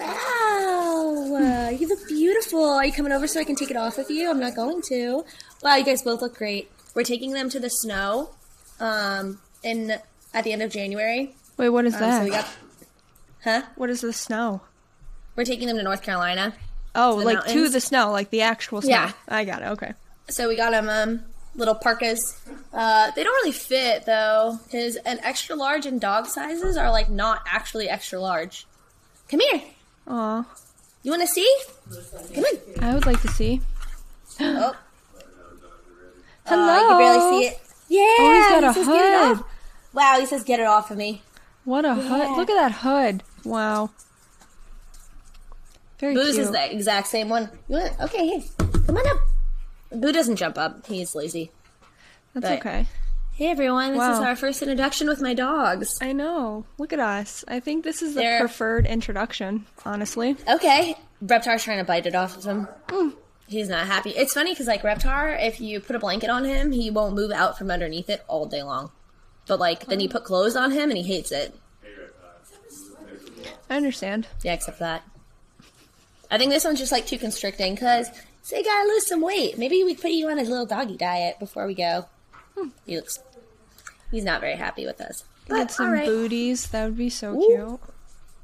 Wow, uh, you look beautiful. Are you coming over so I can take it off with you? I'm not going to. Wow, you guys both look great. We're taking them to the snow, um, in at the end of January. Wait, what is Um, that? so we got, huh? what is the snow? We're taking them to North Carolina. Oh, the like to the snow, like the actual snow. Yeah. I got it. Okay. So we got them um, little parkas. Uh, they don't really fit though, because an extra large and dog sizes are like not actually extra large. Come here. Aw, You want to see? Come on. I would like to see. Oh. Hello. Uh, you can barely see it. Yeah. Oh, he's got he a says, hood. Wow, he says, "Get it off of me." What a hood! Look at that hood. Wow. Very Boo's cute. is the exact same one. You want? Okay, here. Come on up. Boo doesn't jump up. He's lazy. That's but- okay. Hey everyone, this is our first introduction with my dogs. I know. Look at us. I think this is the They're- preferred introduction, honestly. Okay, Reptar's trying to bite it off of him. Mm. He's not happy. It's funny because like Reptar, if you put a blanket on him, he won't move out from underneath it all day long. But like then you put clothes on him and he hates it. I understand. Yeah, except for that. I think this one's just like too constricting because say gotta lose some weight. Maybe we put you on a little doggy diet before we go. Hmm. He looks. He's not very happy with us. Get some alright. booties. That would be so Ooh. cute.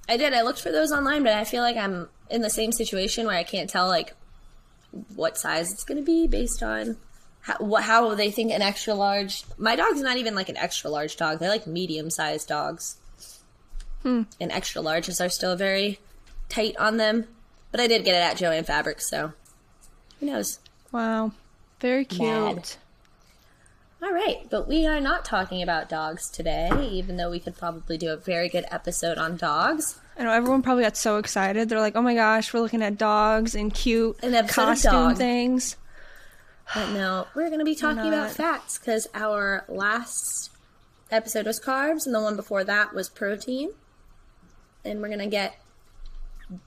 I did. I looked for those online, but I feel like I'm in the same situation where I can't tell like what size it's going to be based on how, what, how they think an extra large. My dog's not even like an extra large dog. They're like medium sized dogs. Hmm. And extra larges are still very tight on them. But I did get it at Jo-Ann Fabrics, so who knows? Wow. Very cute. Mad. All right, but we are not talking about dogs today, even though we could probably do a very good episode on dogs. I know everyone probably got so excited. They're like, "Oh my gosh, we're looking at dogs and cute An episode of costume things." But no, we're going to be talking about fats because our last episode was carbs and the one before that was protein. And we're going to get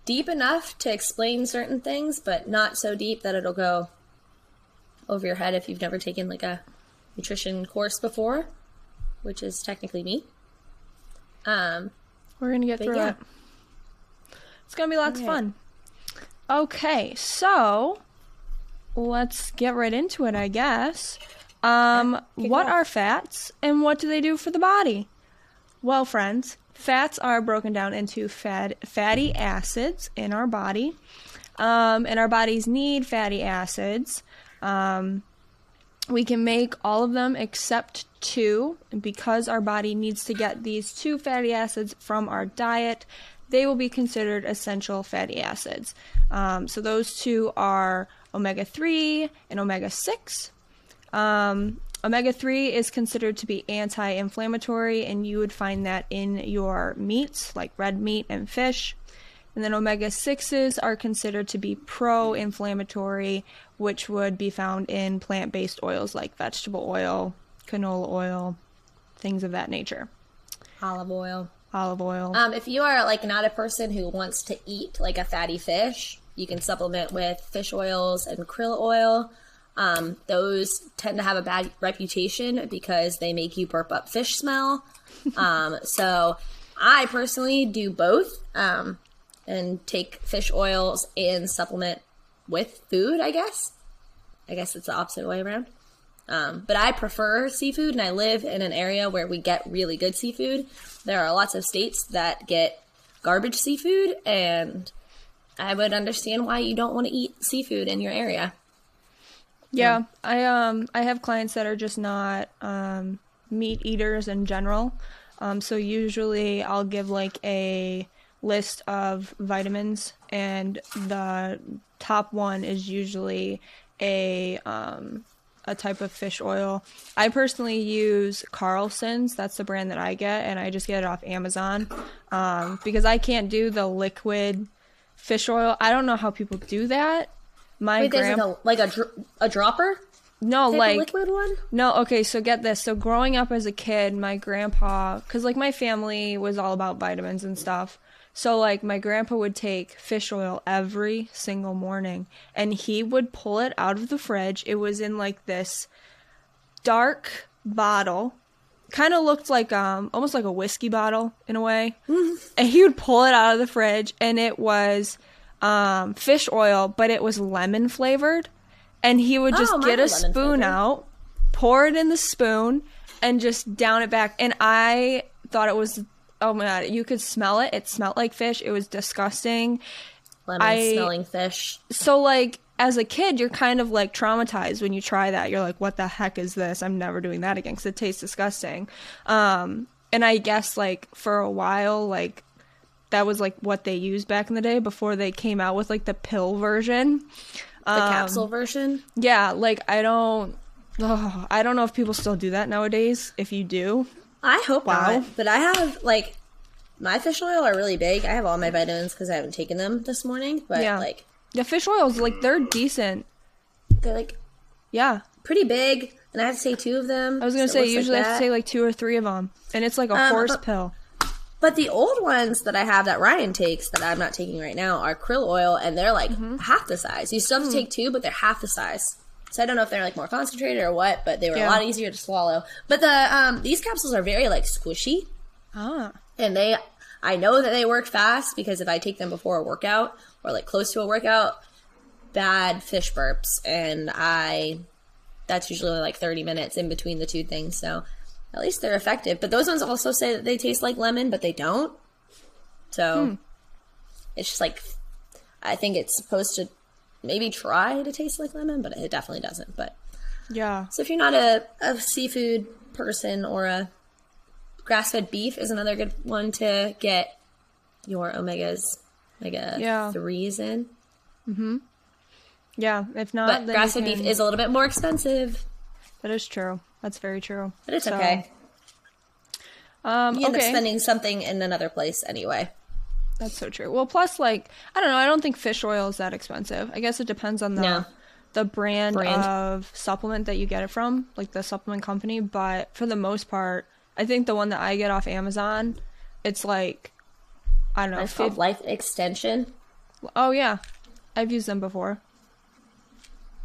deep enough to explain certain things, but not so deep that it'll go over your head if you've never taken like a nutrition course before, which is technically me. Um, We're gonna get through yeah. it. It's gonna be lots of fun. Okay, so let's get right into it, I guess. Um, what off. are fats and what do they do for the body? Well, friends, fats are broken down into fat, fatty acids in our body, um, and our bodies need fatty acids. Um, we can make all of them except two. Because our body needs to get these two fatty acids from our diet, they will be considered essential fatty acids. Um, so those two are omega 3 and omega 6. Um, omega 3 is considered to be anti inflammatory, and you would find that in your meats, like red meat and fish. And then omega 6s are considered to be pro inflammatory, which would be found in plant based oils like vegetable oil, canola oil, things of that nature, olive oil. olive oil. Um, if you are like not a person who wants to eat like a fatty fish, you can supplement with fish oils and krill oil. Um, those tend to have a bad reputation because they make you burp up fish smell. Um, so I personally do both um, and take fish oils and supplement with food. I guess. I guess it's the opposite way around. Um, but I prefer seafood, and I live in an area where we get really good seafood. There are lots of states that get garbage seafood, and I would understand why you don't want to eat seafood in your area. Yeah, I um I have clients that are just not um meat eaters in general. Um so usually I'll give like a list of vitamins and the top one is usually a um a type of fish oil. I personally use Carlson's. That's the brand that I get, and I just get it off Amazon um, because I can't do the liquid fish oil. I don't know how people do that. My Wait, there's like a like a, a dropper no like liquid one. no, okay, so get this. So growing up as a kid, my grandpa, cuz like my family was all about vitamins and stuff. So like my grandpa would take fish oil every single morning and he would pull it out of the fridge. It was in like this dark bottle kind of looked like um almost like a whiskey bottle in a way. and he would pull it out of the fridge and it was um fish oil, but it was lemon flavored. And he would just Oh, get a spoon flavored. out, pour it in the spoon, and just down it back. And I thought it was oh my god, you could smell it. It smelled like fish. It was disgusting. Lemon I- smelling fish. So like as a kid, you're kind of like traumatized when you try that. You're like, "What the heck is this? I'm never doing that again because it tastes disgusting." Um, and I guess like for a while, like that was like what they used back in the day before they came out with like the pill version. The Um, capsule version. Yeah, like I don't, oh, I don't know if people still do that nowadays. If you do, I hope Wow. not. But I have like my fish oil are really big. I have all my vitamins because I haven't taken them this morning. But Yeah. like the fish oils like they're decent. they're like Yeah, pretty big, and I have to say two of them. I was gonna so say looks like usually I have to say like two or three of them, and it's like a Um, horse but- pill. But the old ones that I have that Ryan takes that I'm not taking right now are krill oil, and they're like Mm-hmm. half the size. You still have to Hmm. take two, but they're half the size. So I don't know if they're like more concentrated or what, but they were Yeah. a lot easier to swallow. But the um these capsules are very like squishy, Ah, and they I know that they work fast because if I take them before a workout or like close to a workout, bad fish burps, and I that's usually like 30 minutes in between the two things. So at least they're effective. But those ones also say that they taste like lemon, but they don't. So it's just like I think it's supposed to maybe try to taste like lemon, but it definitely doesn't. But yeah. so if you're not a, a seafood person or a grass fed beef is another good one to get your omegas omega Yeah. threes in. Hmm. Yeah, if not, But grass fed beef is a little bit more expensive. that is true. That's very true. But it's So, okay. Um, You end okay, up spending something in another place anyway. That's so true. Well, plus, like, I don't know. I don't think fish oil is that expensive. I guess it depends on the No. the brand, Brand. of supplement that you get it from, like the supplement company. But for the most part, I think the one that I get off Amazon, it's like, I don't know. It's called Life Extension. oh yeah, I've used them before.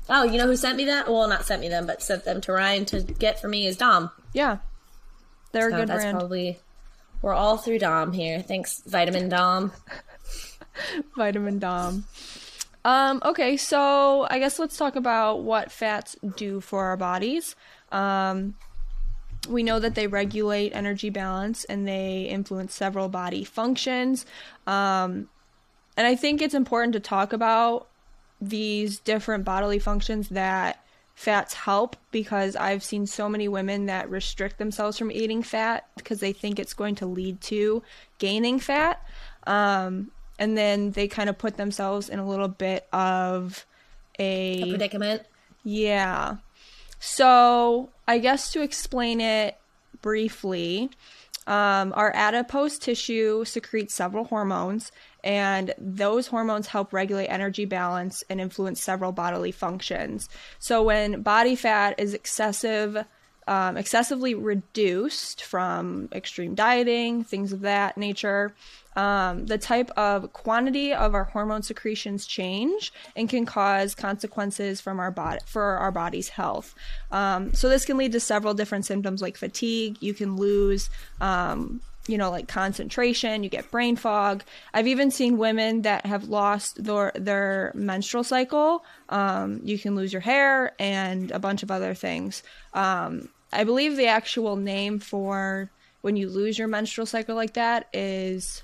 Oh, you know who sent me that? Well, not sent me them, but sent them to Ryan to get for me is Dom. Yeah, they're So a good that's brand. probably we're all through Dom here. Thanks, Vitamin Dom. Vitamin Dom. Um, okay, so I guess let's talk about what fats do for our bodies. Um, we know that they regulate energy balance and they influence several body functions. Um, and I think it's important to talk about these different bodily functions that fats help because I've seen so many women that restrict themselves from eating fat because they think it's going to lead to gaining fat. Um, and then they kind of put themselves in a little bit of a Predicament. yeah. So, I guess to explain it briefly, um, our adipose tissue secretes several hormones, and those hormones help regulate energy balance and influence several bodily functions. So, when body fat is excessive, um, excessively reduced from extreme dieting, things of that nature, um, the type of quantity of our hormone secretions change and can cause consequences from our body for our body's health. Um, so this can lead to several different symptoms like fatigue. You can lose. Um, you know, like concentration, you get brain fog. I've even seen women that have lost their their menstrual cycle. Um, you can lose your hair and a bunch of other things. Um, I believe the actual name for when you lose your menstrual cycle like that is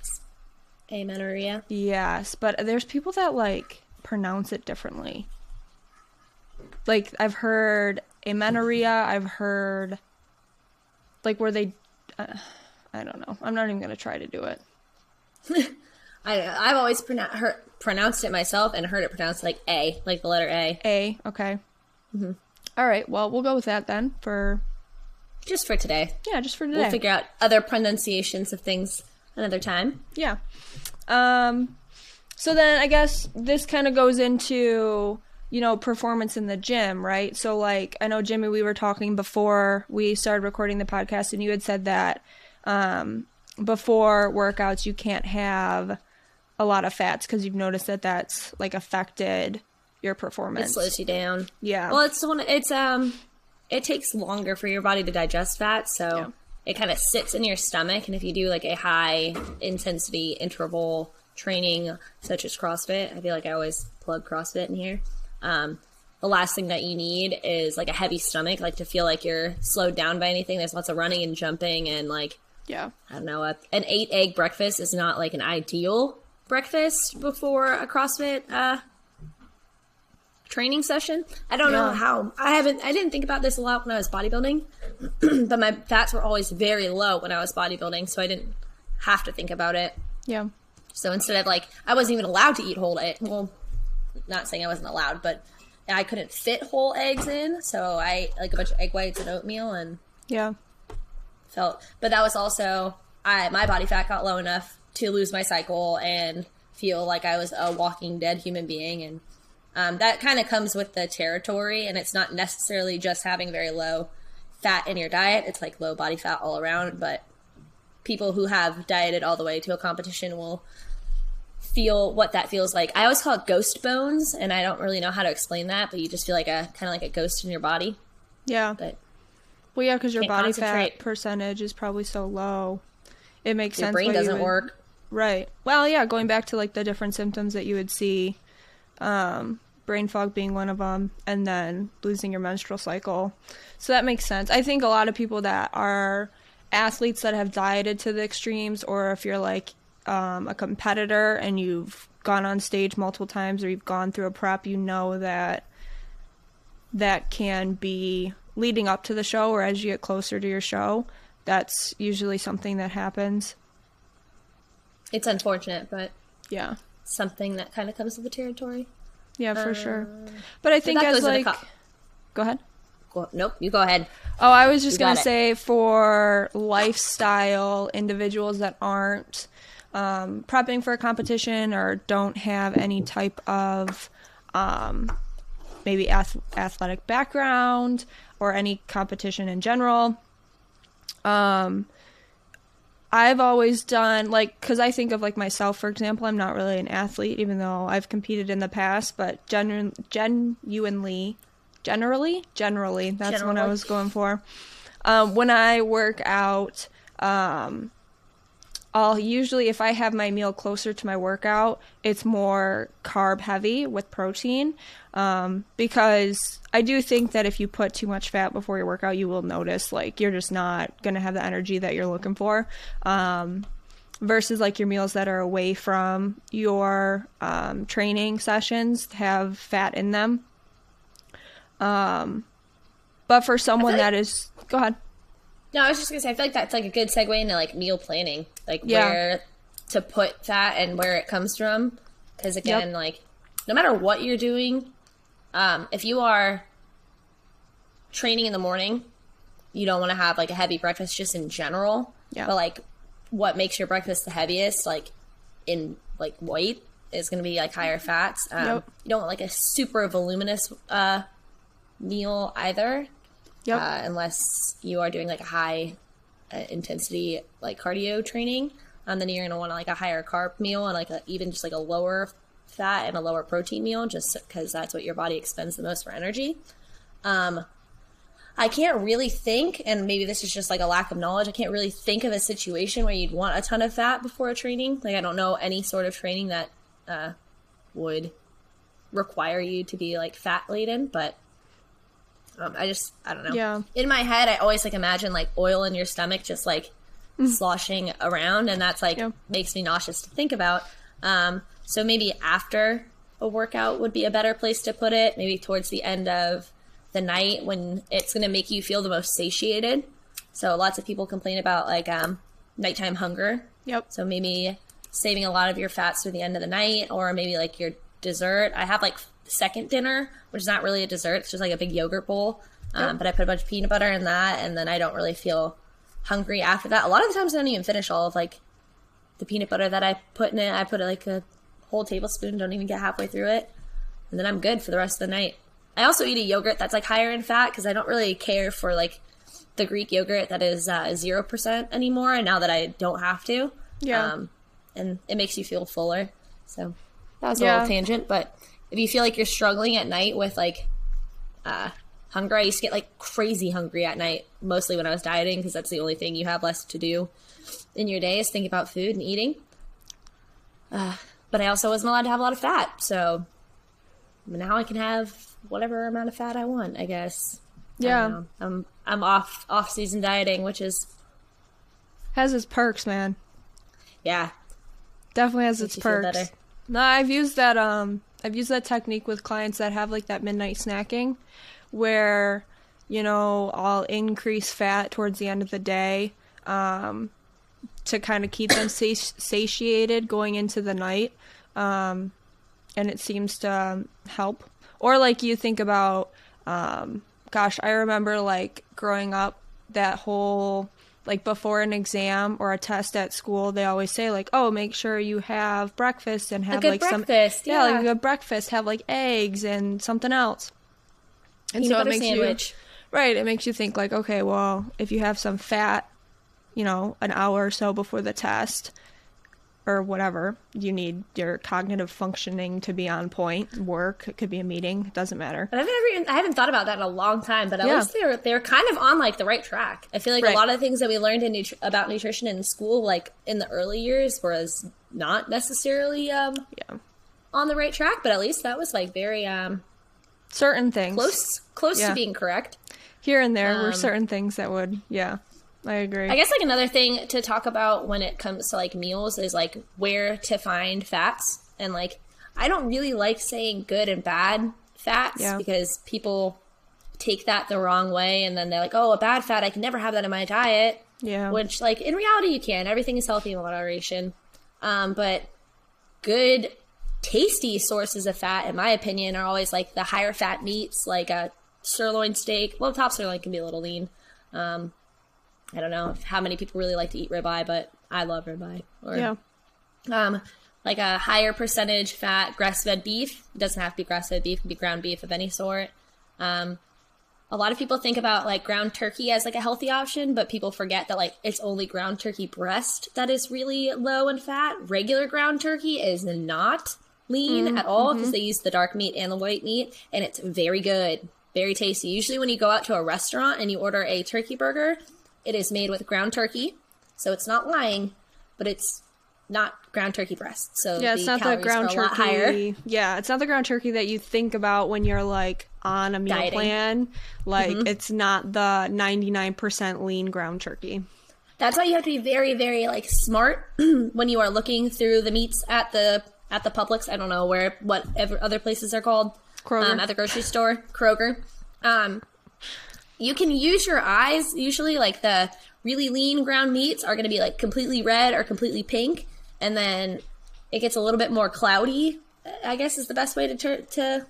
Amenorrhea. yes, but there's people that like pronounce it differently. Like I've heard amenorrhea, I've heard like where they uh, I don't know. I'm not even going to try to do it. I I've always pronou- heard, pronounced it myself and heard it pronounced like A, like the letter A. A, okay. Mm-hmm. All right, well, we'll go with that then for Just for today. yeah, just for today. We'll figure out other pronunciations of things another time. Yeah. Um so then I guess this kind of goes into you know performance in the gym, right? So like I know Jimmy we were talking before we started recording the podcast and you had said that um before workouts you can't have a lot of fats because you've noticed that that's like affected your performance. It slows you down. Yeah. Well, it's one. It's um, it takes longer for your body to digest fat, so it kind of sits in your stomach. And if you do like a high intensity interval training, such as CrossFit, I feel like I always plug CrossFit in here. Um, the last thing that you need is like a heavy stomach, like to feel like you're slowed down by anything. There's lots of running and jumping, and like Yeah. I don't know, a, an eight egg breakfast is not like an ideal breakfast before a CrossFit uh, training session. I don't know how. I haven't. I didn't think about this a lot when I was bodybuilding, but my fats were always very low when I was bodybuilding, so I didn't have to think about it. Yeah. So instead of like, I wasn't even allowed to eat whole egg. Well, not saying I wasn't allowed, but I couldn't fit whole eggs in, so I ate, like a bunch of egg whites and oatmeal and Yeah. felt but that was also I my body fat got low enough to lose my cycle and feel like I was a walking dead human being and um, that kind of comes with the territory and it's not necessarily just having very low fat in your diet it's like low body fat all around but people who have dieted all the way to a competition will feel what that feels like i always call it ghost bones and i don't really know how to explain that but you just feel like a kind of like a ghost in your body Yeah. but Well, yeah, because your body fat percentage is probably so low. It makes your sense. brain doesn't would- work Right. Well, yeah, going back to like the different symptoms that you would see, um, brain fog being one of them, and then losing your menstrual cycle. So that makes sense. I think a lot of people that are athletes that have dieted to the extremes, or if you're like um, a competitor and you've gone on stage multiple times or you've gone through a prep, you know that that can be leading up to the show or as you get closer to your show. That's usually something that happens. it's unfortunate but Yeah. Something that kind of comes with the territory. Yeah, for sure. But I think that as like, go ahead. Go, nope, you go ahead. Oh, I was just You gonna say for lifestyle individuals that aren't um, prepping for a competition or don't have any type of um, maybe ath- athletic background or any competition in general. Um, I've always done like because I think of like myself, for example. I'm not really an athlete, even though I've competed in the past. But genu- genuinely, generally, generally, that's what I was going for. Um, when I work out, um, I'll usually, if I have my meal closer to my workout, it's more carb heavy with protein. Um, because I do think that if you put too much fat before your workout, you will notice like you're just not going to have the energy that you're looking for. Um, versus like your meals that are away from your um, training sessions have fat in them. Um, but for someone like- that is, go ahead. No, I was just gonna say I feel like that's like a good segue into like meal planning, like Yeah. where to put fat and where it comes from. Because again, like no matter what you're doing, um, if you are training in the morning, you don't want to have like a heavy breakfast just in general. Yeah. But like, what makes your breakfast the heaviest, like in like weight, is going to be like higher fats. Um, Yep. You don't want like a super voluminous uh, meal either Yep. uh, unless you are doing like a high intensity like cardio training. Um, then you're gonna want like a higher carb meal and like a, even just like a lower fat and a lower protein meal, just because that's what your body expends the most for energy. Um, I can't really think, and maybe this is just like a lack of knowledge. I can't really think of a situation where you'd want a ton of fat before a training. Like I don't know any sort of training that uh, would require you to be like fat laden, but um, I just I don't know. Yeah. In my head, I always like imagine like oil in your stomach just like sloshing around, and that's like Yeah. makes me nauseous to think about. Um, so maybe after a workout would be a better place to put it. Maybe towards the end of the night when it's going to make you feel the most satiated. So lots of people complain about like um, nighttime hunger. Yep. So maybe saving a lot of your fats through the end of the night, or maybe like your dessert. I have like second dinner, which is not really a dessert; it's just like a big yogurt bowl. Um, But I put a bunch of peanut butter in that, and then I don't really feel hungry after that. A lot of the times, I don't even finish all of like the peanut butter that I put in it. I put like a whole tablespoon, don't even get halfway through it, and then I'm good for the rest of the night. I also eat a yogurt that's like higher in fat because I don't really care for like the Greek yogurt that is uh, zero percent anymore. And now that I don't have to, Yeah. um, and it makes you feel fuller. So that was a Yeah. little tangent, but if you feel like you're struggling at night with like uh, hunger. I used to get like crazy hungry at night, mostly when I was dieting, because that's the only thing you have less to do in your day is think about food and eating. Uh, but I also wasn't allowed to have a lot of fat, so now I can have whatever amount of fat I want. I guess. Yeah. don't. I'm I'm off off season dieting, which is Has its perks, man. yeah. Definitely has Makes its perks. No, I've used that um I've used that technique with clients that have like that midnight snacking where you know, I'll increase fat towards the end of the day um to kind of keep them sati- satiated going into the night. Um and it seems to um, help. Or like you think about um gosh, I remember like growing up that whole like before an exam or a test at school, they always say like, "Oh, make sure you have breakfast and have like some breakfast, yeah, like yeah. a good breakfast, have like eggs and something else." And Peanut so it makes sandwich. you right. It makes you think like, okay, well, if you have some fat, you know, an hour or so before the test or whatever, you need your cognitive functioning to be on point. Work, it could be a meeting, it doesn't matter. But I've never even I haven't thought about that in a long time. But at Yeah. least they're they're kind of on like the right track. I feel like Right. a lot of things that we learned in nutri- about nutrition in school, like in the early years, was not necessarily um, Yeah. on the right track. But at least that was like very um, Certain things. close close Yeah. to being correct. Here and there were Um, certain things that would, yeah. I agree. I guess like another thing to talk about when it comes to like meals is like where to find fats and like I don't really like saying good and bad fats Yeah. because people take that the wrong way and then they're like, "Oh, a bad fat, I can never have that in my diet." yeah. Which like in reality you can. Everything is healthy in moderation. Um, but good tasty sources of fat in my opinion are always like the higher fat meats like a sirloin steak. Well, top sirloin can be a little lean. Um, I don't know how many people really like to eat ribeye, but I love ribeye. Or, yeah. Um, like a higher percentage fat grass fed beef. It doesn't have to be grass fed beef; it can be ground beef of any sort. Um, a lot of people think about like ground turkey as like a healthy option, but people forget that like it's only ground turkey breast that is really low in fat. Regular ground turkey is not lean at all because they use the dark meat and the white meat, and it's very good, very tasty. Usually, when you go out to a restaurant and you order a turkey burger, it is made with ground turkey, so it's not lying, but it's not ground turkey breast. So Yeah, it's not the ground turkey. Yeah, it's not the ground turkey that you think about when you're like on a meal Dieting. plan. Like Mm-hmm. it's not the 99% lean ground turkey. That's why you have to be very, very like smart when you are looking through the meats at the at the Publix. I don't know where what other places are called. Kroger. Um, at the grocery store, Kroger. Um, you can use your eyes. Usually, like the really lean ground meats are going to be like completely red or completely pink, and then it gets a little bit more cloudy. I guess is the best way to tur- to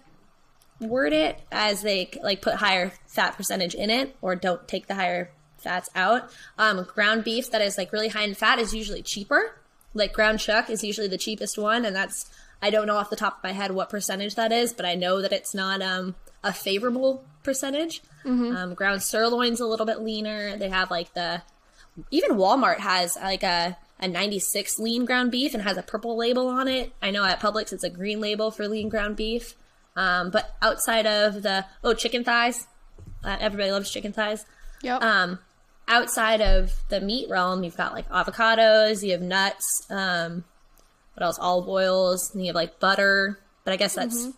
word it as they like put higher fat percentage in it or don't take the higher fats out. Um, ground beef that is like really high in fat is usually cheaper. Like ground chuck is usually the cheapest one, and that's I don't know off the top of my head what percentage that is, but I know that it's not um, a favorable percentage. Um, ground sirloin's a little bit leaner. They have like the even Walmart has like a a 96 lean ground beef and has a purple label on it. I know at Publix it's a green label for lean ground beef. Um, but outside of the oh chicken thighs, uh, everybody loves chicken thighs. Yep. Um, outside of the meat realm, you've got like avocados, you have nuts, um, what else? Olive oils, and you have like butter, but I guess that's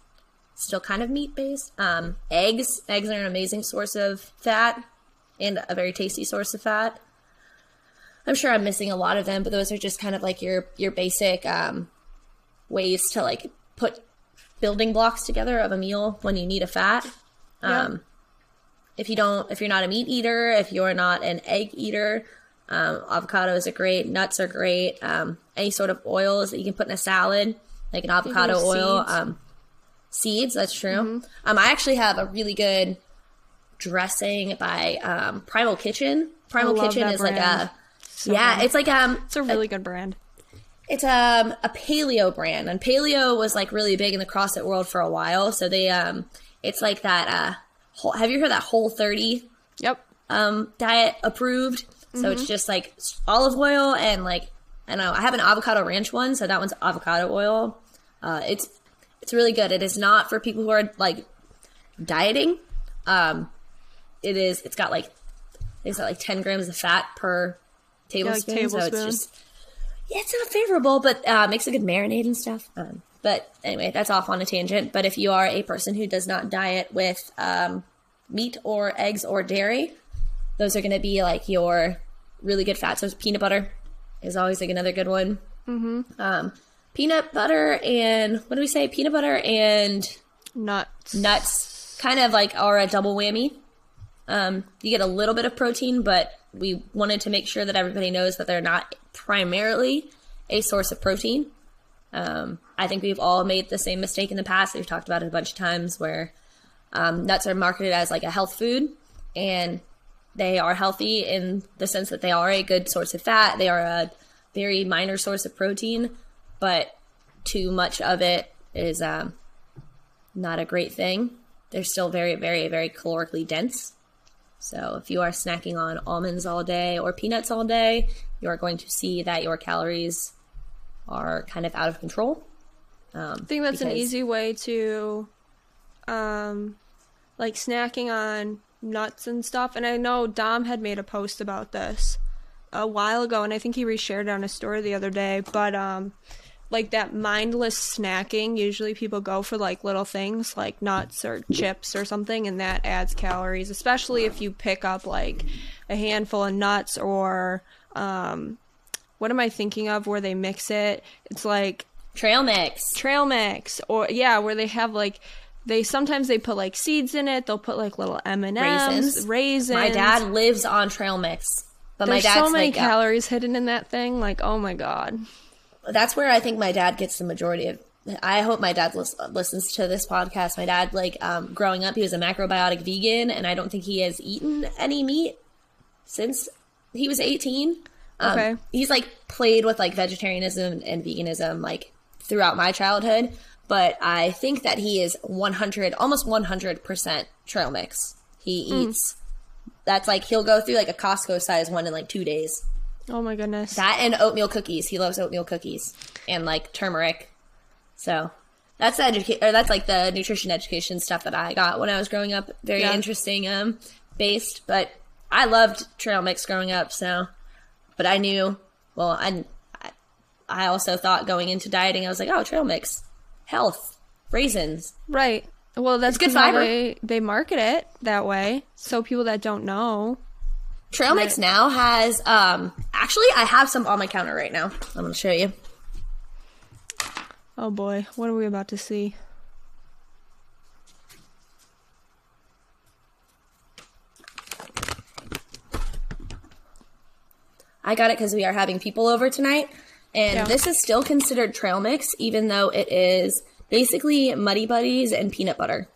still kind of meat based. Um, eggs, eggs are an amazing source of fat and a very tasty source of fat. I'm sure I'm missing a lot of them, but those are just kind of like your your basic um, ways to like put building blocks together of a meal when you need a fat. Um, if you don't, if you're not a meat eater, if you're not an egg eater, um, avocados are great. Nuts are great. Um, any sort of oils that you can put in a salad, like an avocado oil. Um, seeds, that's true. Um, I actually have a really good dressing by um, Primal Kitchen. Primal Kitchen is like brand. a yeah, good. it's like um, it's a really good brand. it's um a paleo brand, and paleo was like really big in the CrossFit world for a while. So they um, it's like that. Uh, whole, have you heard that Whole 30 Yep. um diet approved? So it's just like olive oil and like I don't know. I have an avocado ranch one, so that one's avocado oil. Uh, it's it's really good. It is not for people who are like dieting. Um, it is. It's got like it's got like ten grams of fat per tablespoon. Yeah, tablespoon. So it's just yeah, it's not favorable, but uh, makes a good marinade and stuff. Um, but anyway, that's off on a tangent. But if you are a person who does not diet with um, meat or eggs or dairy, those are going to be like your really good fat. So peanut butter is always like another good one. Mm-hmm. Um, peanut butter and what do we say? Peanut butter and Nuts. nuts kind of like are a double whammy. Um, you get a little bit of protein, but we wanted to make sure that everybody knows that they're not primarily a source of protein. Um, I think we've all made the same mistake in the past. We've talked about it a bunch of times where um, nuts are marketed as like a health food, and they are healthy in the sense that they are a good source of fat. They are a very minor source of protein, but too much of it is um, not a great thing. They're still very, very, very calorically dense. So if you are snacking on almonds all day or peanuts all day, you are going to see that your calories are kind of out of control. Um, I think that's an easy way to, um, like snacking on nuts and stuff. And I know Dom had made a post about this a while ago, and I think he reshared it on a story the other day. But um, like that mindless snacking, usually people go for like little things like nuts or chips or something, and that adds calories, especially if you pick up like a handful of nuts or um, what am I thinking of where they mix it? It's like Trail mix. trail mix or yeah where they have like they sometimes they put like seeds in it they'll put like little m&ms Raisins. raisins, My dad lives on trail mix. But there's my dad's so many like, calories hidden in that thing like oh my god that's where I think my dad gets the majority of. I hope my dad lis- listens to this podcast. My dad, like, um, growing up, he was a macrobiotic vegan, and I don't think he has eaten any meat since he was 18. Um, Okay. He's, like, played with, like, vegetarianism and veganism, like, throughout my childhood, but I think that he is 100, almost 100% trail mix. He Hmm. eats. That's like, he'll go through, like, a Costco size one in, like, two days. Oh my goodness That and oatmeal cookies. He loves oatmeal cookies and like turmeric. So that's the educate or that's like the nutrition education stuff that I got when I was growing up. Very Yeah. interesting um based, but I loved trail mix growing up. So, but I knew well, I I also thought going into dieting, I was like, oh, trail mix, health, raisins. right well that's good 'cause how fiber. they, they market it that way so people that don't know Trail mix now has um actually I have some on my counter right now. I'm gonna show you. oh boy what are we about to see I got it because we are having people over tonight. And Yeah. this is still considered trail mix, even though it is basically Muddy Buddies and peanut butter.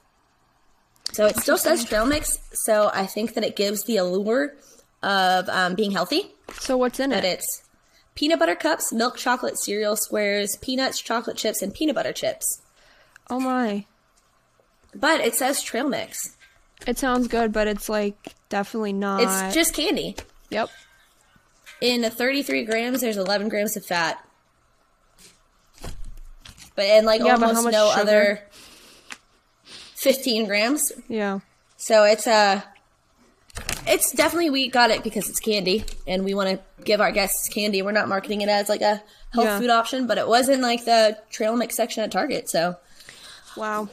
So it still says trail mix. So I think that it gives the allure of um, being healthy. so what's in But it it's peanut butter cups, milk chocolate cereal squares, peanuts, chocolate chips, and peanut butter chips. oh my But it says trail mix. it sounds good but it's like definitely not It's just candy. yep In the 33 grams, there's 11 grams of fat. But in like Yeah, almost no sugar? other 15 grams. yeah So it's uh it's definitely we got it because it's candy and we want to give our guests candy. We're not marketing it as like a health Yeah. food option, but it was in like the trail mix section at Target. So wow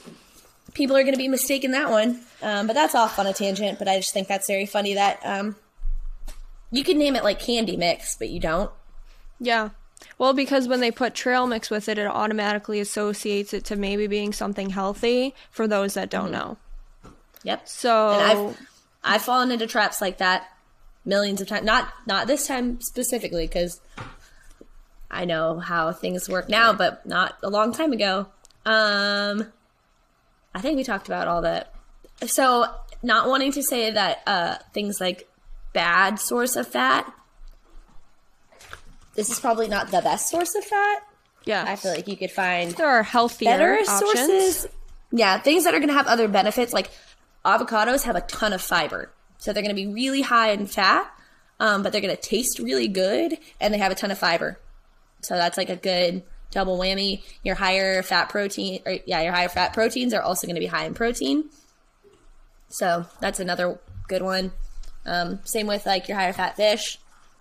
people are going to be mistaken that one. Um, but that's off on a tangent. But I just think that's very funny that um, you can name it like candy mix, but you don't. Yeah. Well, because when they put trail mix with it, it automatically associates it to maybe being something healthy for those that don't know. Yep. So, and I've fallen into traps like that millions of times. Not not this time specifically because I know how things work now, but not a long time ago. Um, I think we talked about all that. So, not wanting to say that uh, things like bad source of fat. This is probably not the best source of fat. yeah, I feel like you could find there are healthier better options. sources. Yeah, things that are going to have other benefits. Like avocados have a ton of fiber, so they're going to be really high in fat, um, but they're going to taste really good, and they have a ton of fiber. So that's like a good double whammy. Your higher fat protein, or yeah, your higher fat proteins are also going to be high in protein. So that's another good one. Um, same with like your higher fat fish.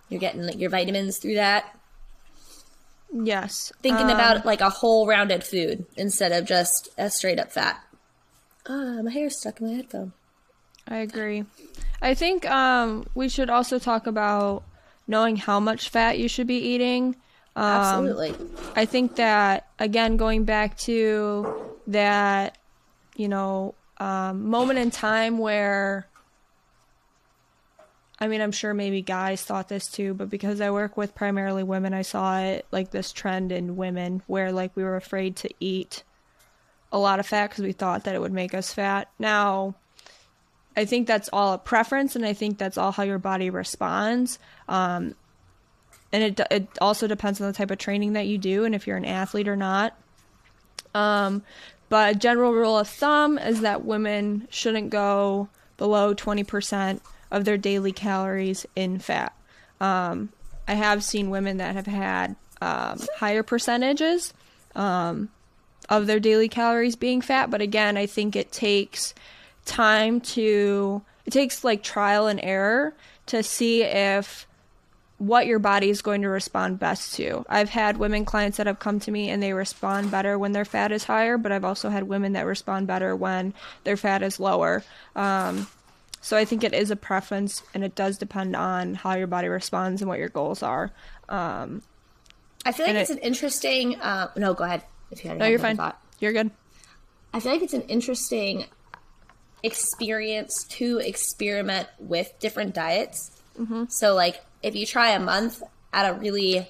You're getting like, your vitamins through that. Yes. Thinking Um, about like a whole rounded food instead of just a straight up fat. Ah, my hair's stuck in my headphone. I agree. I think um, we should also talk about knowing how much fat you should be eating. Um, Absolutely. I think that again, going back to that, you know, um, moment in time where, I mean, I'm sure maybe guys thought this too, but because I work with primarily women, I saw it like this trend in women where like we were afraid to eat a lot of fat because we thought that it would make us fat. Now, I think that's all a preference, and I think that's all how your body responds. Um, and it it also depends on the type of training that you do and if you're an athlete or not. Um, but a general rule of thumb is that women shouldn't go below 20% of their daily calories in fat. Um, I have seen women that have had um, higher percentages um, of their daily calories being fat, but again, I think it takes time to, it takes like trial and error to see if what your body is going to respond best to. I've had women clients that have come to me and they respond better when their fat is higher, but I've also had women that respond better when their fat is lower. Um, so I think it is a preference and it does depend on how your body responds and what your goals are. Um, I feel like it's it- an interesting. Uh, no, go ahead. If you had no, you're fine. thought. You're good. I feel like it's an interesting experience to experiment with different diets. Mm-hmm. So, like, if you try a month at a really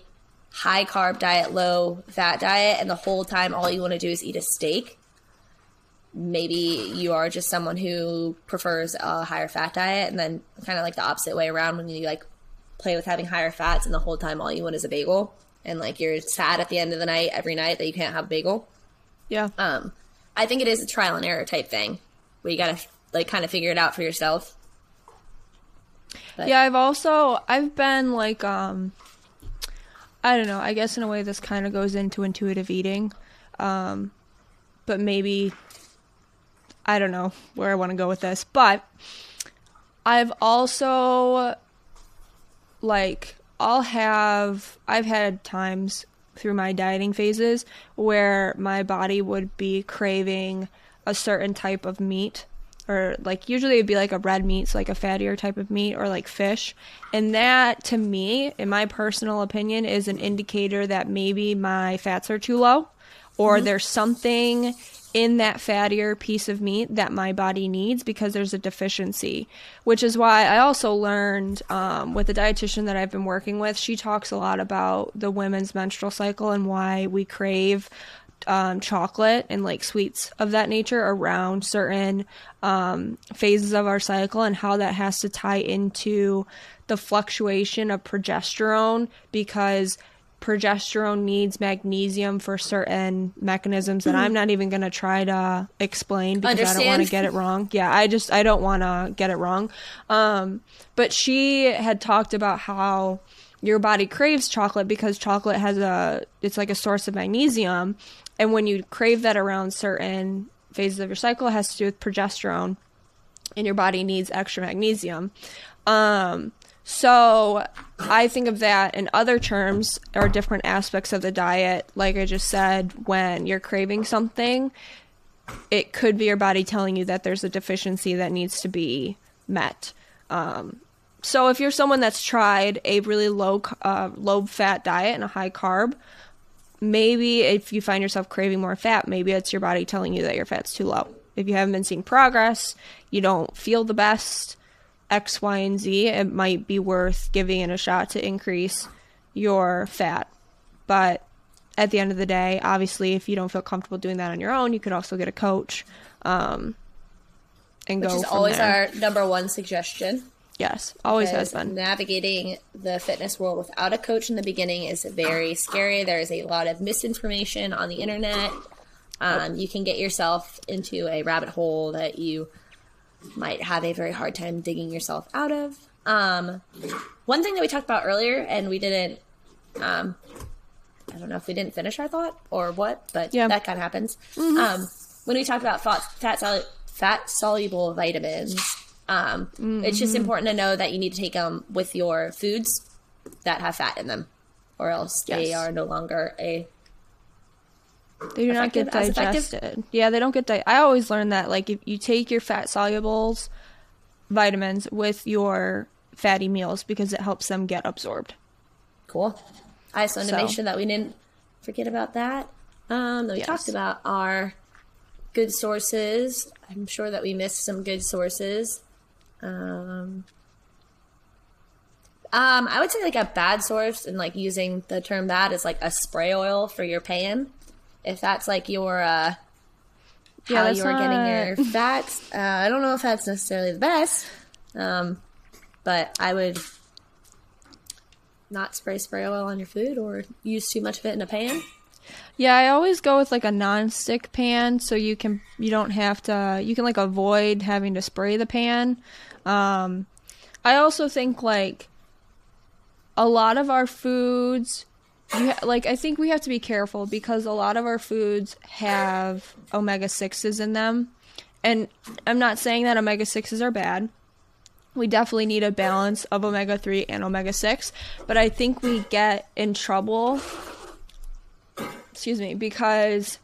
high carb diet, low fat diet, and the whole time all you want to do is eat a steak, maybe you are just someone who prefers a higher fat diet, and then kind of like the opposite way around when you like play with having higher fats, and the whole time all you want is a bagel, and like you're sad at the end of the night every night that you can't have a bagel. Yeah. Um, I think it is a trial and error type thing where you gotta like kind of figure it out for yourself. But- Yeah, I've also I've been like um I don't know, I guess in a way this kind of goes into intuitive eating. Um but maybe I don't know where I want to go with this, but I've also like I'll have I've had times through my dieting phases where my body would be craving a certain type of meat or like usually it'd be like a red meat, so like a fattier type of meat or like fish. And that to me, in my personal opinion, is an indicator that maybe my fats are too low or there's something in that fattier piece of meat that my body needs because there's a deficiency. Which is why I also learned um, with the dietitian that I've been working with, she talks a lot about the women's menstrual cycle and why we crave um, chocolate and like sweets of that nature around certain um, phases of our cycle and how that has to tie into the fluctuation of progesterone because progesterone needs magnesium for certain mechanisms that I'm not even going to try to explain because I don't want to get it wrong. Yeah, I just I don't want to get it wrong. Um, but she had talked about how your body craves chocolate because chocolate has a it's like a source of magnesium. And when you crave that around certain phases of your cycle it has to do with progesterone. And your body needs extra magnesium. Um so i think of that in other terms or different aspects of the diet like i just said when you're craving something it could be your body telling you that there's a deficiency that needs to be met um, so if you're someone that's tried a really low uh, low fat diet and a high carb, maybe if you find yourself craving more fat, maybe it's your body telling you that your fat's too low. If you haven't been seeing progress, you don't feel the best, X, Y, and Z, it might be worth giving it a shot to increase your fat. But at the end of the day, obviously, if you don't feel comfortable doing that on your own, you could also get a coach um, and Which go is from always there. our number one suggestion. yes, always has been. Navigating the fitness world without a coach in the beginning is very scary. There is a lot of misinformation on the internet. Um, you can get yourself into a rabbit hole that you might have a very hard time digging yourself out of. Um, one thing that we talked about earlier, and we didn't, um, I don't know if we didn't finish our thought or what, but Yeah. that kind of happens. Um, when we talked about fat, fat, solu- fat soluble vitamins, Um, It's just important to know that you need to take them with your foods that have fat in them, or else they are no longer a. They do not get digested. Yeah, they don't get di- I always learn that like if you take your fat solubles vitamins with your fatty meals because it helps them get absorbed. Cool. I just wanted to make sure that we didn't forget about that. Um, that we Yes. talked about our good sources. I'm sure that we missed some good sources. Um, um, I would say like a bad source, and like using the term bad is like a spray oil for your pan. If that's like your uh, Yeah, how that's you're not- getting your fats, uh, I don't know if that's necessarily the best. Um, but I would not spray spray oil on your food or use too much of it in a pan. Yeah, I always go with like a non-stick pan so you can you don't have to you can like avoid having to spray the pan. Um I also think like a lot of our foods you ha- like I think we have to be careful because a lot of our foods have omega 6s in them. And I'm not saying that omega 6s are bad. We definitely need a balance of omega 3 and omega 6, but I think we get in trouble excuse me, because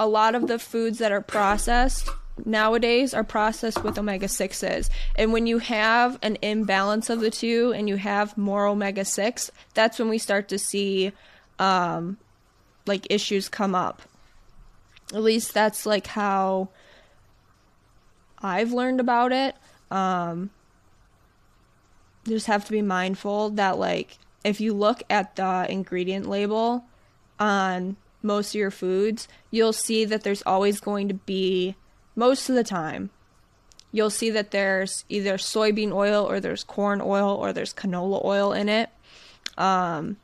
a lot of the foods that are processed nowadays are processed with omega 6s. And when you have an imbalance of the two and you have more omega 6, that's when we start to see um, like issues come up. At least that's like how I've learned about it. Um, just have to be mindful that like if you look at the ingredient label on most of your foods, you'll see that there's always going to be, most of the time, you'll see that there's either soybean oil or there's corn oil or there's canola oil in it. Um,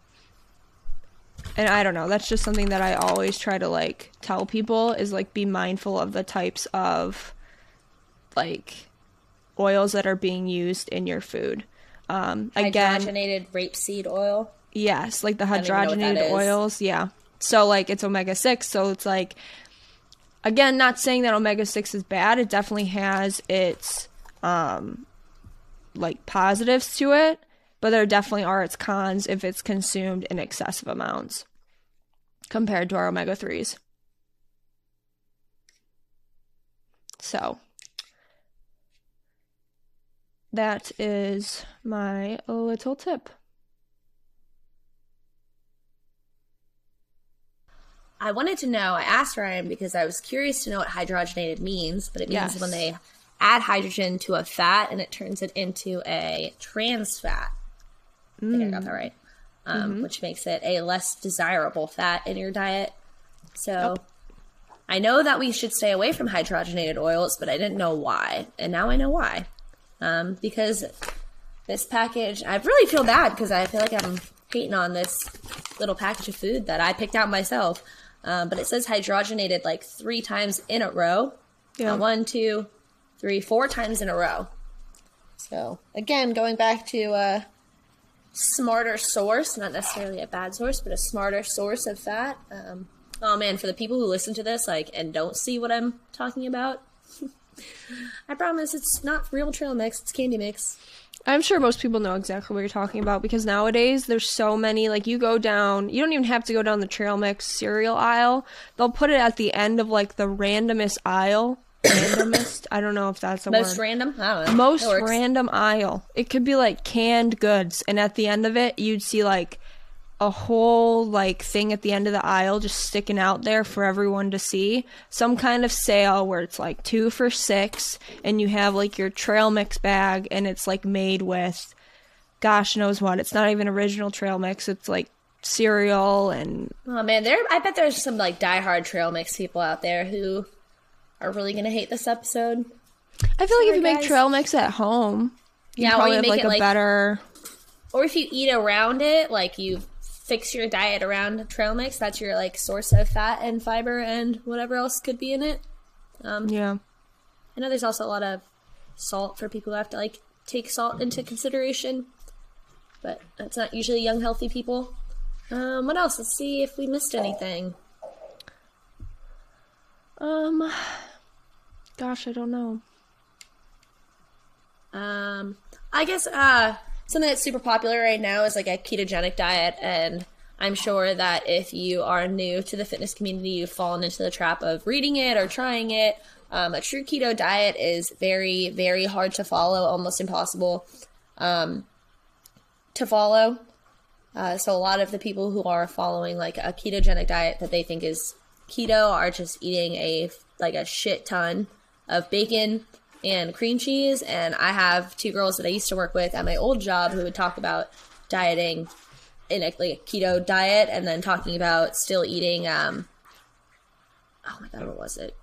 and I don't know, that's just something that I always try to like tell people is like be mindful of the types of like oils that are being used in your food. Um, again, Hydrogenated rapeseed oil. Yes, like the don't even know what that hydrogenated oils. Yeah. So like it's omega 6, so it's like again, not saying that omega 6 is bad. It definitely has its um like positives to it, but there definitely are its cons if it's consumed in excessive amounts compared to our omega 3s. So, that is my little tip. I wanted to know, I asked Ryan because I was curious to know what hydrogenated means, but it means Yes. when they add hydrogen to a fat and it turns it into a trans fat. I think I got that right. Um, Which makes it a less desirable fat in your diet. So I know that we should stay away from hydrogenated oils, but I didn't know why. And now I know why. Um, because this package, I really feel bad because I feel like I'm hating on this little package of food that I picked out myself. Um, but it says hydrogenated like three times in a row. Yeah. Uh, one, two, three, four times in a row. So again, going back to a smarter source, not necessarily a bad source, but a smarter source of fat. Um, oh man, for the people who listen to this, like, and don't see what I'm talking about, I promise it's not real trail mix; it's candy mix. I'm sure most people know exactly what you're talking about because nowadays there's so many. Like you go down, you don't even have to go down the trail mix cereal aisle. They'll put it at the end of like the randomest aisle. Randomest? I don't know if that's a word. Most word. random, I don't know. Most random aisle. It could be like canned goods, and at the end of it, you'd see like a whole like thing at the end of the aisle just sticking out there for everyone to see. Some kind of sale where it's like two for six, and you have like your trail mix bag, and it's like made with gosh knows what. It's not even original trail mix. It's like cereal and Oh man, there. I bet there's some like diehard trail mix people out there who are really gonna hate this episode. I feel like if you make trail mix at home, you Yeah, probably you have make like it a like better or if you eat around it, like you fix your diet around trail mix, that's your like source of fat and fiber and whatever else could be in it. Um, yeah. I know there's also a lot of salt for people who have to like take salt into consideration, but that's not usually young healthy people. Um, what else? Let's see if we missed anything. Um, gosh, I don't know. Um, I guess uh, something that's super popular right now is like a ketogenic diet, and I'm sure that if you are new to the fitness community, you've fallen into the trap of reading it or trying it. Um, a true keto diet is very, very hard to follow, almost impossible um, to follow. Uh, so a lot of the people who are following like a ketogenic diet that they think is keto are just eating a like a shit ton of bacon and cream cheese. And I have two girls that I used to work with at my old job who would talk about dieting in a, like a keto diet and then talking about still eating. Um, oh my god, what was it?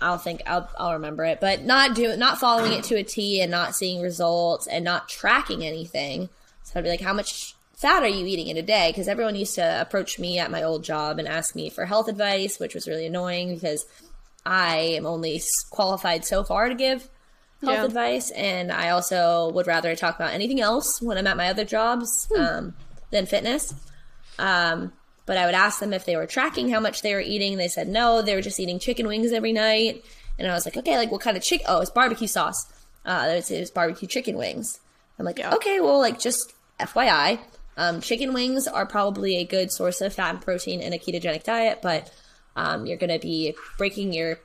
I'll think I'll I'll remember it, but not do not following it to a T and not seeing results and not tracking anything. So I'd be like, how much fat are you eating in a day? Because everyone used to approach me at my old job and ask me for health advice, which was really annoying because I am only qualified so far to give health Yeah. advice, and I also would rather talk about anything else when I'm at my other jobs um, than fitness. Um, but I would ask them if they were tracking how much they were eating. They said no, they were just eating chicken wings every night. And I was like, okay, like what kind of chicken? Oh, it's barbecue sauce. Uh, it was barbecue chicken wings. I'm like, Yeah. okay, well, like just FYI, um, chicken wings are probably a good source of fat and protein in a ketogenic diet, but um, you're going to be breaking your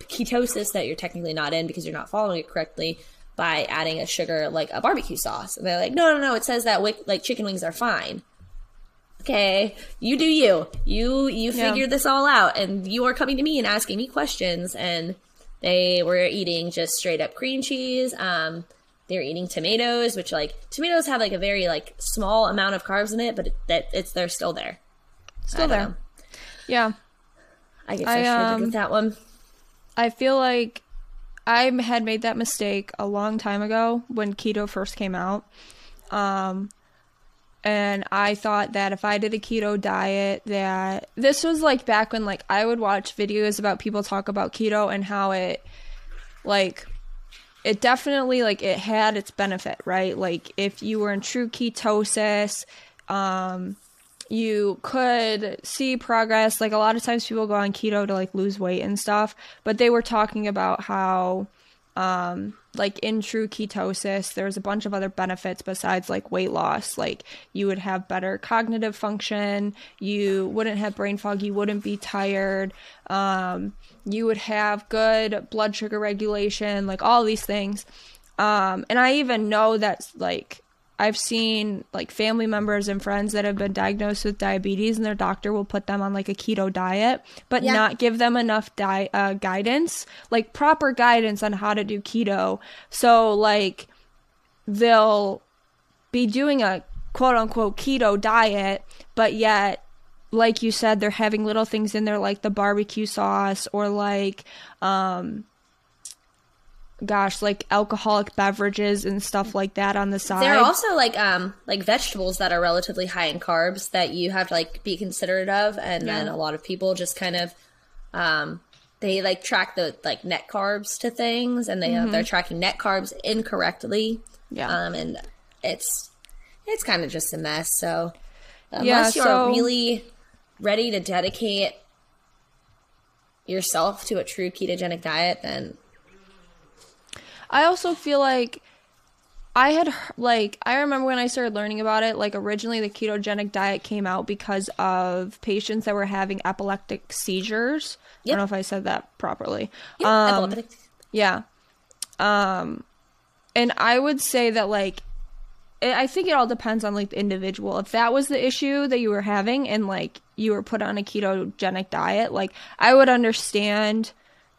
ketosis that you're technically not in because you're not following it correctly by adding a sugar like a barbecue sauce. And they're like, no, no, no, it says that like chicken wings are fine. Okay, you do you. You you Yeah. figure this all out, and you are coming to me and asking me questions. And they were eating just straight up cream cheese. Um, they were eating tomatoes, which like tomatoes have like a very like small amount of carbs in it, but it, that it's they're still there. Still there. know. Yeah. I get I, um, with that one. I feel like I had made that mistake a long time ago when keto first came out. Um, and I thought that if I did a keto diet, that this was like back when like I would watch videos about people talk about keto and how it like it definitely like it had its benefit, right? Like if you were in true ketosis, um you could see progress. Like a lot of times people go on keto to like lose weight and stuff, but they were talking about how um like in true ketosis there's a bunch of other benefits besides like weight loss. Like you would have better cognitive function. You wouldn't have brain fog. You wouldn't be tired. Um you would have good blood sugar regulation like all these things. Um and i even know that like I've seen like family members and friends that have been diagnosed with diabetes, and their doctor will put them on like a keto diet, but Yeah. not give them enough di- uh, guidance, like proper guidance on how to do keto. So, like, they'll be doing a quote unquote keto diet, but yet, like you said, they're having little things in there like the barbecue sauce or like, um, gosh, like alcoholic beverages and stuff like that on the side. There are also like um like vegetables that are relatively high in carbs that you have to like be considerate of, and then a lot of people just kind of um they like track the like net carbs to things, and they they're tracking net carbs incorrectly. Mm-hmm. Yeah. um, and it's it's kind of just a mess. So Yeah, unless you're really ready to dedicate yourself to a true ketogenic diet, then I also feel like I had like I remember when I started learning about it. Like originally, the ketogenic diet came out because of patients that were having epileptic seizures. I don't know if I said that properly. yeah, Um, epileptic. Yeah. Um, and I would say that like, I I think it all depends on like the individual. If that was the issue that you were having and like you were put on a ketogenic diet, like I would understand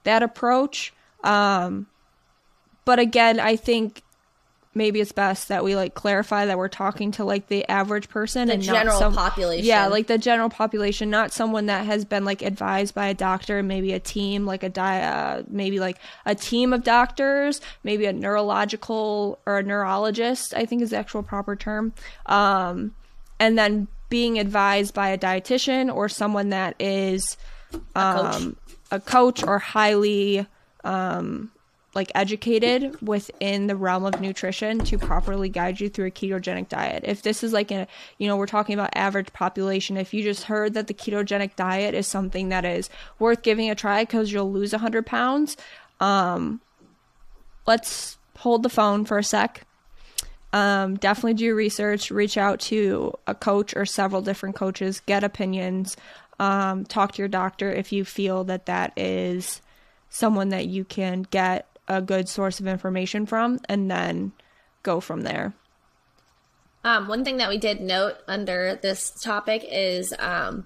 that approach. Um, but again, I think maybe it's best that we like clarify that we're talking to like the average person The and general not some population. Yeah, like the general population, not someone that has been like advised by a doctor, maybe a team, like a di- uh, maybe like a team of doctors, maybe a neurological or a neurologist, I think is the actual proper term. Um, and then being advised by a dietitian or someone that is a coach. um, a coach or highly um, like educated within the realm of nutrition to properly guide you through a ketogenic diet. If this is like a, you know, we're talking about average population. If you just heard that the ketogenic diet is something that is worth giving a try because you'll lose 100 pounds, um, let's hold the phone for a sec. Um, definitely do research. Reach out to a coach or several different coaches. Get opinions. Um, talk to your doctor if you feel that that is someone that you can get a good source of information from, and then go from there. Um, one thing that we did note under this topic is, um,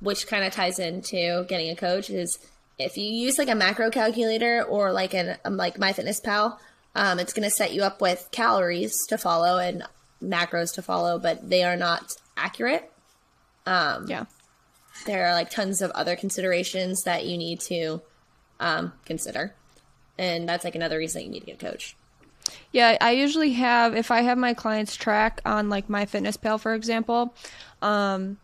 which kind of ties into getting a coach, is if you use like a macro calculator or like an um, like MyFitnessPal, um, it's going to set you up with calories to follow and macros to follow, but they are not accurate. Um, Yeah. there are like tons of other considerations that you need to um, consider, and that's like another reason that you need to get a coach. Yeah, I usually have if I have my clients track on like MyFitnessPal for example, um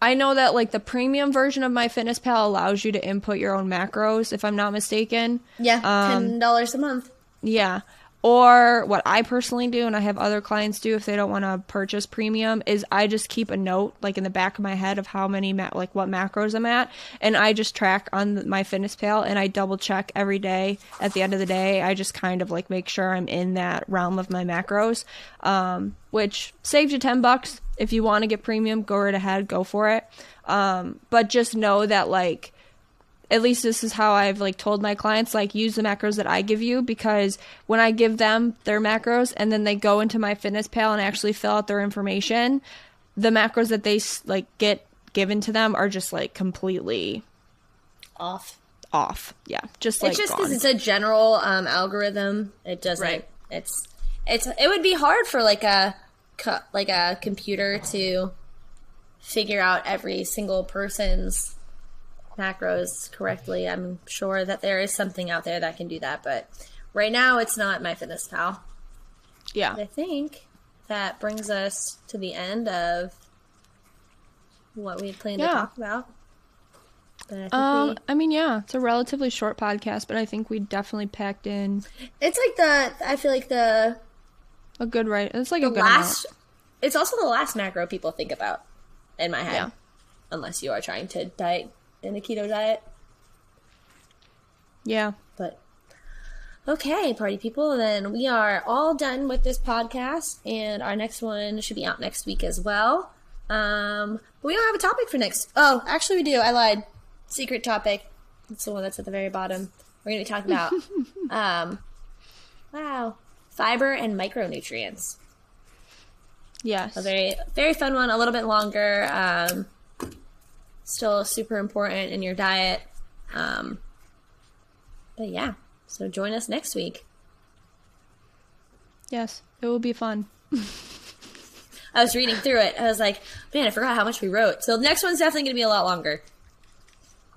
I know that like the premium version of MyFitnessPal allows you to input your own macros if I'm not mistaken. Yeah, Um, ten dollars a month. Yeah. Or what I personally do, and I have other clients do if they don't want to purchase premium, is I just keep a note like in the back of my head of how many ma- like what macros I'm at, and I just track on MyFitnessPal, and I double check every day. At the end of the day, I just kind of like make sure I'm in that realm of my macros, um, which saves you ten bucks if you want to get premium. Go right ahead, go for it. Um, but just know that like at least this is how I've like told my clients like use the macros that I give you because when I give them their macros and then they go into MyFitnessPal and actually fill out their information, the macros that they like get given to them are just like completely Off. off. Yeah, just like it's just because it's a general um, algorithm. It doesn't. Right. It's it's it would be hard for like a like a computer to figure out every single person's macros correctly. I'm sure that there is something out there that can do that, but right now it's not MyFitnessPal. yeah. I think that brings us to the end of what we planned Yeah. to talk about. I Um, we, I mean, yeah, it's a relatively short podcast, but I think we definitely packed in it's like the I feel like the a good right. It's like a last amount. it's also the last macro people think about in my head Yeah. unless you are trying to diet in a keto diet Yeah. but okay party people then we are all done with this podcast and our next one should be out next week as well um but we don't have a topic for next oh actually we do i lied secret topic it's the one that's at the very bottom we're going to be talking about um wow fiber and micronutrients Yes. a very very fun one a little bit longer um still super important in your diet um but yeah so join us next week Yes. It will be fun. i was reading through it i was like man i forgot how much we wrote so the next one's definitely going to be a lot longer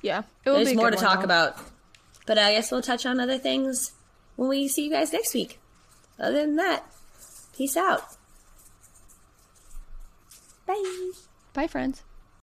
Yeah. It will there's be more to talk about but i guess we'll touch on other things when we see you guys next week other than that peace out bye Bye, friends.